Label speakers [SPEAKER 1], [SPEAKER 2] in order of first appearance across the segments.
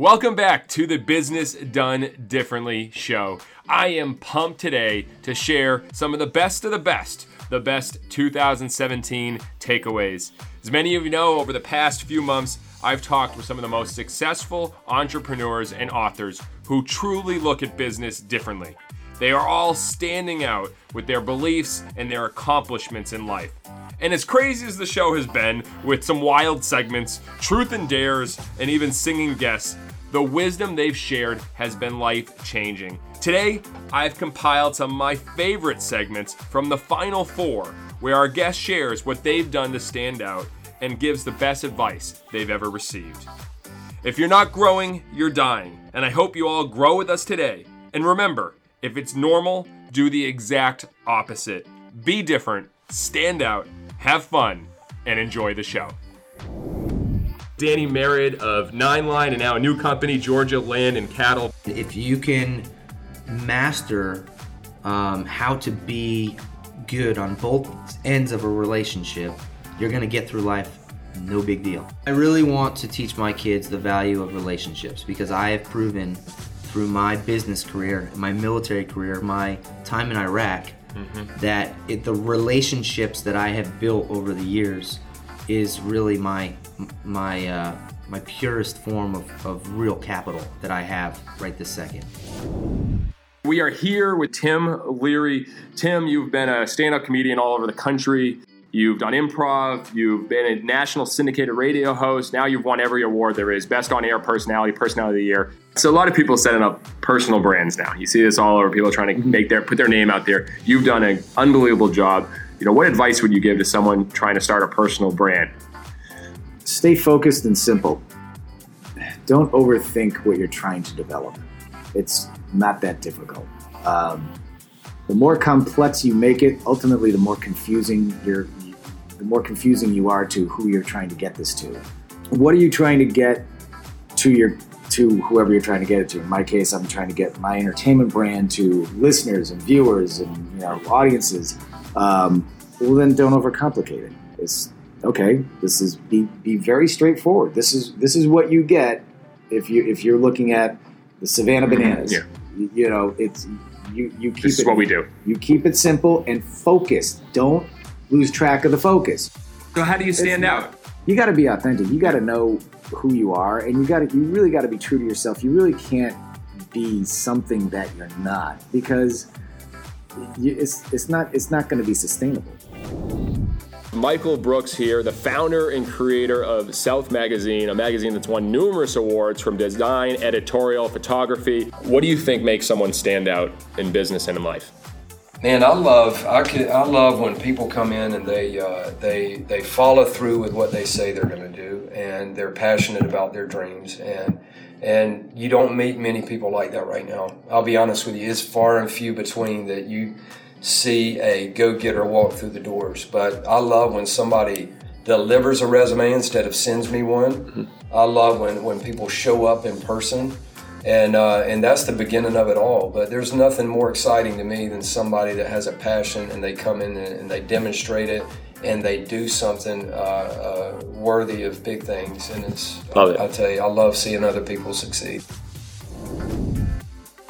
[SPEAKER 1] Welcome back to the Business Done Differently show. I am pumped today to share some of the best of the best, the best 2017 takeaways. As many of you know, over the past few months, I've talked with some of the most successful entrepreneurs and authors who truly look at business differently. They are all standing out with their beliefs and their accomplishments in life. And as crazy as the show has been, with some wild segments, truth and dares, and even singing guests, the wisdom they've shared has been life changing. Today, I've compiled some of my favorite segments from the final four, where our guest shares what they've done to stand out and gives the best advice they've ever received. If you're not growing, you're dying, and I hope you all grow with us today. And remember, if it's normal, do the exact opposite. Be different, stand out, have fun, and enjoy the show. Danny Merritt of Nine Line and now a new company, Georgia Land and Cattle.
[SPEAKER 2] If you can master um, how to be good on both ends of a relationship, you're going to get through life no big deal. I really want to teach my kids the value of relationships because I have proven through my business career, my military career, my time in Iraq, mm-hmm. that it, the relationships that I have built over the years is really my my uh, my purest form of, of real capital that I have right this second.
[SPEAKER 1] We are here with Tim Leary. Tim, you've been a stand-up comedian all over the country. You've done improv. You've been a national syndicated radio host. Now you've won every award there is: best on-air personality, personality of the year. So a lot of people setting up personal brands now. You see this all over. People trying to make their put their name out there. You've done an unbelievable job. You know, what advice would you give to someone trying to start a personal brand?
[SPEAKER 3] Stay focused and simple. Don't overthink what you're trying to develop. It's not that difficult. Um, the more complex you make it, ultimately, the more confusing you're, the more confusing you are to who you're trying to get this to. What are you trying to get to your to whoever you're trying to get it to? In my case, I'm trying to get my entertainment brand to listeners and viewers and you know audiences. Um, well, then don't overcomplicate it. It's okay. This is be be very straightforward. This is this is what you get if you if you're looking at the Savannah mm-hmm. Bananas.
[SPEAKER 1] Yeah.
[SPEAKER 3] You, you know, it's you you keep
[SPEAKER 1] this
[SPEAKER 3] it,
[SPEAKER 1] is what we do.
[SPEAKER 3] You keep it simple and focused. Don't lose track of the focus.
[SPEAKER 1] So how do you stand out?
[SPEAKER 3] You got to be authentic. You got to know who you are, and you got to you really got to be true to yourself. You really can't be something that you're not because it's it's not it's not going to be sustainable.
[SPEAKER 1] Michael Brooks here, the founder and creator of South Magazine, a magazine that's won numerous awards from design, editorial, photography. What do you think makes someone stand out in business and in life?
[SPEAKER 4] Man, I love I, could, I love when people come in and they uh, they they follow through with what they say they're going to do, and they're passionate about their dreams, and and you don't meet many people like that right now. I'll be honest with you; it's far and few between that you see a go getter walk through the doors. But I love when somebody delivers a resume instead of sends me one. Mm-hmm. I love when, when people show up in person. And, uh, and that's the beginning of it all. But there's nothing more exciting to me than somebody that has a passion and they come in and, they demonstrate it and they do something uh, uh, worthy of big things. And it's,
[SPEAKER 1] love it.
[SPEAKER 4] I tell you, I love seeing other people succeed.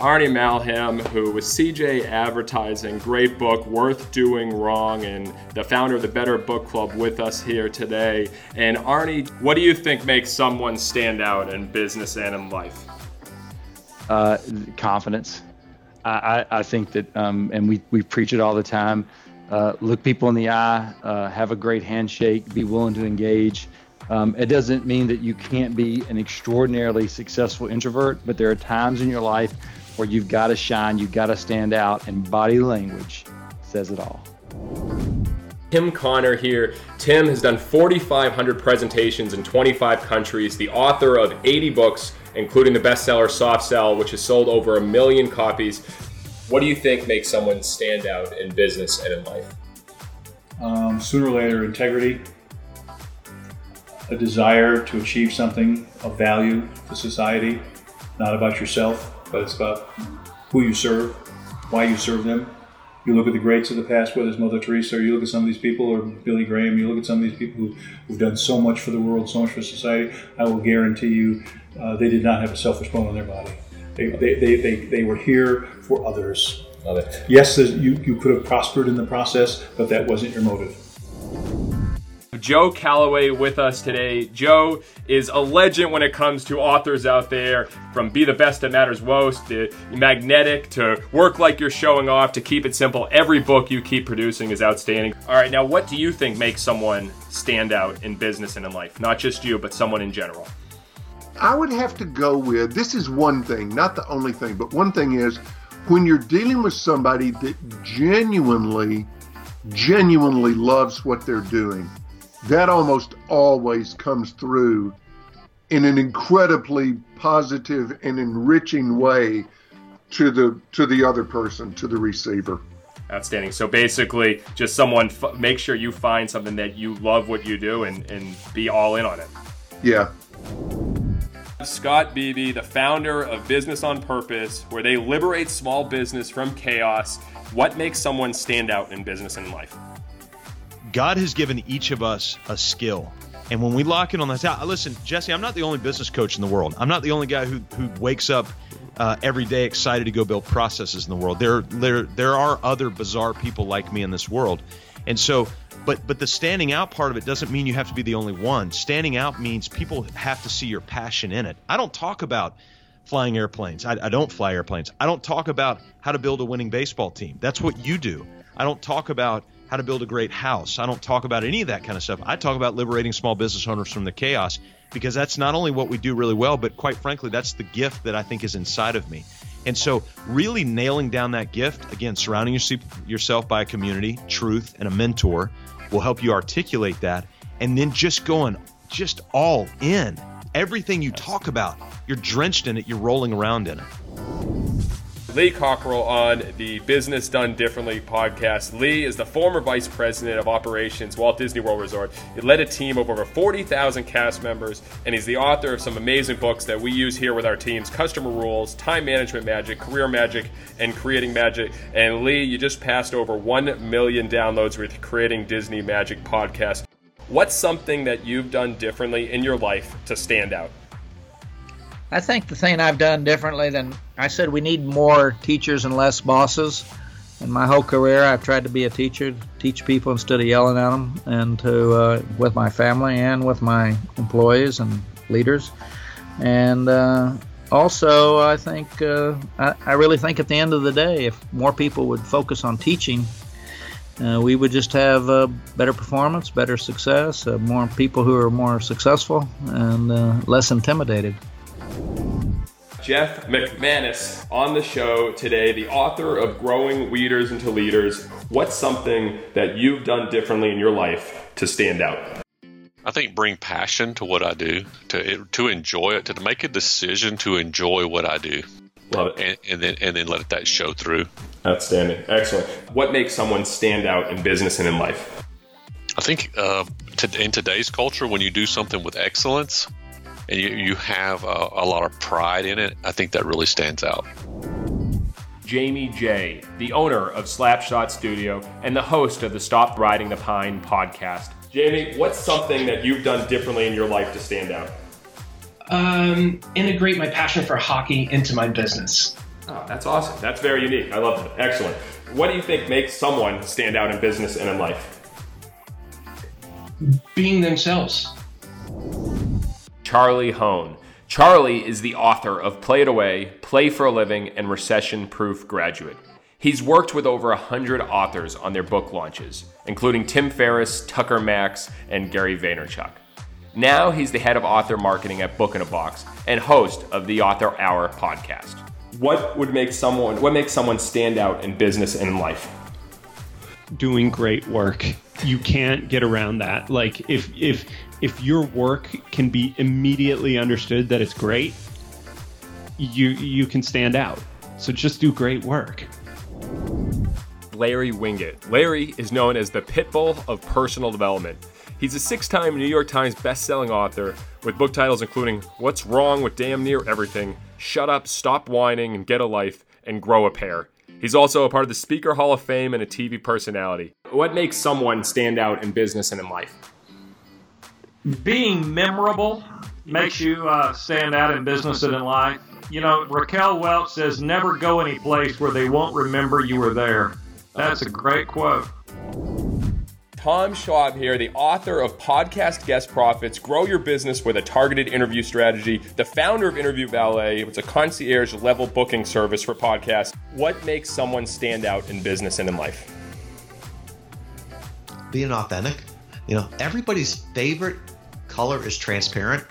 [SPEAKER 1] Arnie Malham, who was CJ Advertising, great book, Worth Doing Wrong, and the founder of the Better Book Club with us here today. And Arnie, what do you think makes someone stand out in business and in life?
[SPEAKER 5] Uh, confidence. I, I, I, think that, um, and we, we preach it all the time uh, look people in the eye, uh, have a great handshake, be willing to engage. Um, it doesn't mean that you can't be an extraordinarily successful introvert, but there are times in your life where you've got to shine, you've got to stand out, and body language says it all.
[SPEAKER 1] Tim Connor here. Tim has done 4,500 presentations in 25 countries, the author of 80 books, including the bestseller Soft Sell, which has sold over a million copies. What do you think makes someone stand out in business and in life?
[SPEAKER 6] Um, sooner or later, integrity, a desire to achieve something of value to society, not about yourself, but it's about who you serve, why you serve them, You look at the greats of the past, whether it's Mother Teresa, or you look at some of these people, or Billy Graham, you look at some of these people who, who've done so much for the world, so much for society. I will guarantee you, uh, they did not have a selfish bone in their body. They, they, they, they, they were here for others.
[SPEAKER 1] Love it.
[SPEAKER 6] Yes, you, you could have prospered in the process, but that wasn't your motive.
[SPEAKER 1] Joe Calloway with us today. Joe is a legend when it comes to authors out there, from Be the Best That Matters Most to Magnetic to Work Like You're Showing Off to Keep It Simple. Every book you keep producing is outstanding. All right, now what do you think makes someone stand out in business and in life? Not just you, but someone in general.
[SPEAKER 7] I would have to go with this is one thing, not the only thing, but one thing is when you're dealing with somebody that genuinely, genuinely loves what they're doing, that almost always comes through in an incredibly positive and enriching way to the to the other person, to the receiver.
[SPEAKER 1] Outstanding. So basically, just someone f- make sure you find something that you love what you do and, and be all in on it.
[SPEAKER 7] Yeah.
[SPEAKER 1] Scott Beebe, the founder of Business on Purpose, where they liberate small business from chaos. What makes someone stand out in business and life?
[SPEAKER 8] God has given each of us a skill. And when we lock in on that, listen, Jesse, I'm not the only business coach in the world. I'm not the only guy who, who wakes up uh, every day excited to go build processes in the world. There, there, there are other bizarre people like me in this world. And so, but but the standing out part of it doesn't mean you have to be the only one. Standing out means people have to see your passion in it. I don't talk about flying airplanes. I, I don't fly airplanes. I don't talk about how to build a winning baseball team. That's what you do. I don't talk about how to build a great house. I don't talk about any of that kind of stuff. I talk about liberating small business owners from the chaos because that's not only what we do really well, but quite frankly, that's the gift that I think is inside of me. And so, really nailing down that gift, again, surrounding yourself by a community, truth, and a mentor will help you articulate that. And then just going just all in. Everything you talk about, you're drenched in it, you're rolling around in it.
[SPEAKER 1] Lee Cockrell on the Business Done Differently podcast. Lee is the former vice president of operations, Walt Disney World Resort. He led a team of over 40,000 cast members, and he's the author of some amazing books that we use here with our teams Customer Rules, Time Management Magic, Career Magic, and Creating Magic. And Lee, you just passed over 1 million downloads with Creating Disney Magic podcast. What's something that you've done differently in your life to stand out?
[SPEAKER 9] I think the thing I've done differently than I said, we need more teachers and less bosses. In my whole career, I've tried to be a teacher, teach people instead of yelling at them, and to uh, with my family and with my employees and leaders. And uh, also, I think uh, I, I, really think at the end of the day, if more people would focus on teaching, uh, we would just have uh, better performance, better success, uh, more people who are more successful, and less intimidated.
[SPEAKER 1] Jeff McManus on the show today, the author of Growing Weeders into Leaders. What's something that you've done differently in your life to stand out?
[SPEAKER 10] I think bring passion to what I do, to to enjoy it, to make a decision to enjoy what I do.
[SPEAKER 1] Love it.
[SPEAKER 10] And, and then and then let that show through.
[SPEAKER 1] Outstanding. Excellent. What makes someone stand out in business and in life?
[SPEAKER 10] I think uh, to, in today's culture, when you do something with excellence, and you, you have a, a lot of pride in it, I think that really stands out.
[SPEAKER 1] Jamie J., the owner of Slapshot Studio and the host of the Stop Riding the Pine podcast. Jamie, what's something that you've done differently in your life to stand out?
[SPEAKER 11] Um, integrate my passion for hockey into my business.
[SPEAKER 1] Oh, that's awesome. That's very unique. I love it. Excellent. What do you think makes someone stand out in business and in life?
[SPEAKER 11] Being themselves.
[SPEAKER 1] Charlie Hoehn. Charlie is the author of Play It Away, Play for a Living, and Recession Proof Graduate. He's worked with over 100 authors on their book launches, including Tim Ferriss, Tucker Max, and Gary Vaynerchuk. Now he's the head of author marketing at Book in a Box and host of the Author Hour podcast. What would make someone what makes someone stand out in business and in life?
[SPEAKER 12] Doing great work. You can't get around that. Like if if if your work can be immediately understood that it's great, you you can stand out. So just do great work.
[SPEAKER 1] Larry Winget. Larry is known as the pitbull of personal development. He's a six time New York Times best-selling author with book titles including What's Wrong with Damn Near Everything, Shut Up, Stop Whining, and Get a Life, and Grow a Pair. He's also a part of the Speaker Hall of Fame and a TV personality. What makes someone stand out in business and in life?
[SPEAKER 13] Being memorable makes you uh, stand out in business and in life. You know, Raquel Welch says, never go any place where they won't remember you were there. That's a great quote.
[SPEAKER 1] Tom Schwab here, the author of Podcast Guest Profits Grow Your Business with a Targeted Interview Strategy, the founder of Interview Valet. It's a concierge level booking service for podcasts. What makes someone stand out in business and in life?
[SPEAKER 14] Being authentic. You know, everybody's favorite color is transparent.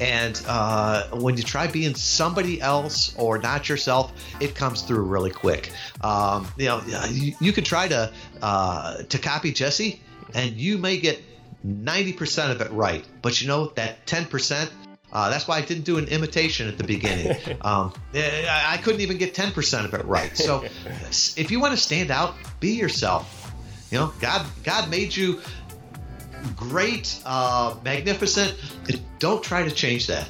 [SPEAKER 14] And uh, when you try being somebody else or not yourself, it comes through really quick. Um, you know, you, you can try to uh, to copy Jesse, and you may get 90% of it right. But you know that 10%. Uh, that's why I didn't do an imitation at the beginning. Um, I, I couldn't even get 10% of it right. So, if you want to stand out, be yourself. You know, God, God made you great, uh, magnificent. Don't try to change that.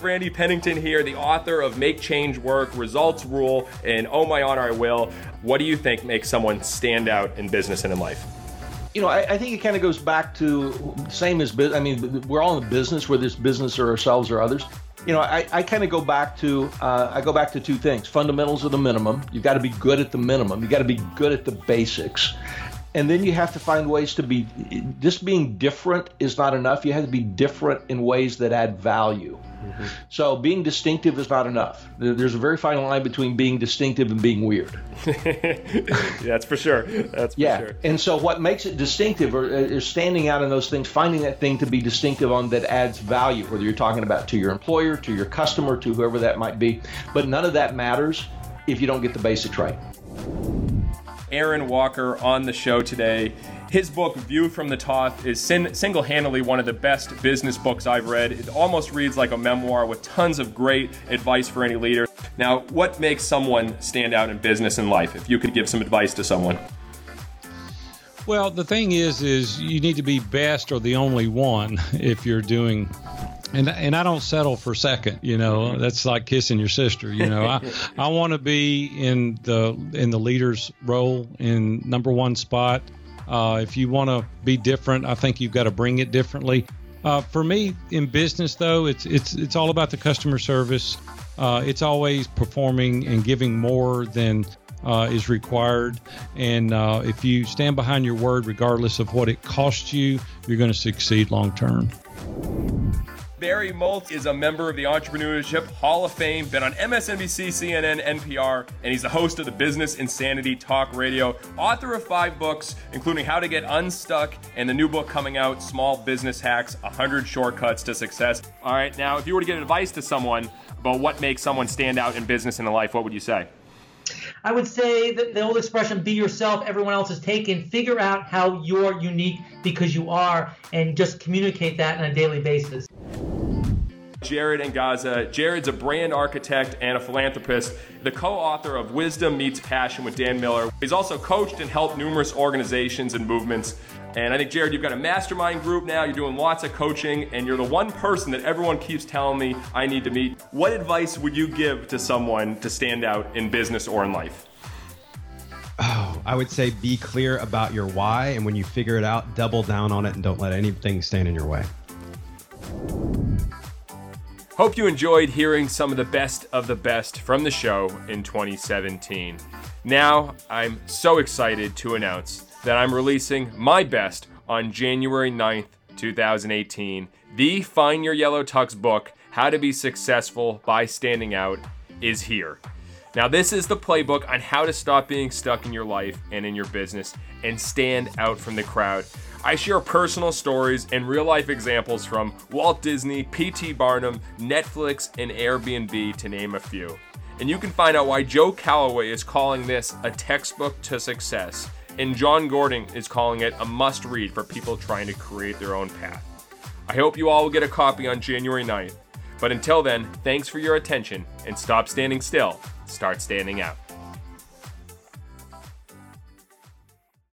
[SPEAKER 1] Randy Pennington here, the author of Make Change Work, Results Rule, and Oh My Honor I Will. What do you think makes someone stand out in business and in life?
[SPEAKER 15] You know, I, I think it kind of goes back to same as business. I mean, we're all in business, whether it's business or ourselves or others. You know, I, I kind of go back to uh, I go back to two things: fundamentals are the minimum. You've got to be good at the minimum. You got to be good at the basics, and then you have to find ways to be just being different is not enough. You have to be different in ways that add value. Mm-hmm. so being distinctive is not enough. There's a very fine line between being distinctive and being weird.
[SPEAKER 1] That's for sure. That's for
[SPEAKER 15] yeah.
[SPEAKER 1] sure.
[SPEAKER 15] and so what makes it distinctive or is standing out in those things finding that thing to be distinctive on that adds value whether you're talking about to your employer to your customer to whoever that might be. But none of that matters if you don't get the basics right
[SPEAKER 1] Aaron Walker on the show today. His book, View from the Top, is sin- single handedly one of the best business books I've read. It almost reads like a memoir with tons of great advice for any leader. Now, what makes someone stand out in business and life? If you could give some advice to someone.
[SPEAKER 16] Well, the thing is, is you need to be best or the only one if you're doing and and I don't settle for second. You know, that's like kissing your sister. You know, I I want to be in the in the leader's role in number one spot. Uh, if you want to be different, I think you've got to bring it differently. Uh, for me, in business though, it's it's it's all about the customer service. Uh, it's always performing and giving more than uh, is required. And uh, if you stand behind your word, regardless of what it costs you, you're going to succeed long term.
[SPEAKER 1] Barry Moltz is a member of the Entrepreneurship Hall of Fame, been on MSNBC, CNN, NPR, and he's the host of the Business Insanity Talk Radio, author of five books, including How to Get Unstuck and the new book coming out, Small Business Hacks 100 Shortcuts to Success. All right, now, if you were to give advice to someone about what makes someone stand out in business and in life, what would you say?
[SPEAKER 17] I would say that the old expression, be yourself, everyone else is taken. Figure out how you're unique because you are, and just communicate that on a daily basis.
[SPEAKER 1] Jared Angaza. Jared's a brand architect and a philanthropist, the co author of Wisdom Meets Passion with Dan Miller. He's also coached and helped numerous organizations and movements. And I think, Jared, you've got a mastermind group now, you're doing lots of coaching, and you're the one person that everyone keeps telling me I need to meet. What advice would you give to someone to stand out in business or in life?
[SPEAKER 18] Oh, I would say be clear about your why, and when you figure it out, double down on it and don't let anything stand in your way.
[SPEAKER 1] Hope you enjoyed hearing some of the best of the best from the show in 2017. Now, I'm so excited to announce that I'm releasing my best on January 9th, 2018. The Find Your Yellow Tux book, How to Be Successful by Standing Out, is here. Now, this is the playbook on how to stop being stuck in your life and in your business and stand out from the crowd. I share personal stories and real life examples from Walt Disney, P.T. Barnum, Netflix, and Airbnb, to name a few. And you can find out why Joe Calloway is calling this a textbook to success, and Jon Gordon is calling it a must read for people trying to create their own path. I hope you all will get a copy on January 9th. But until then, thanks for your attention and stop standing still, start standing out.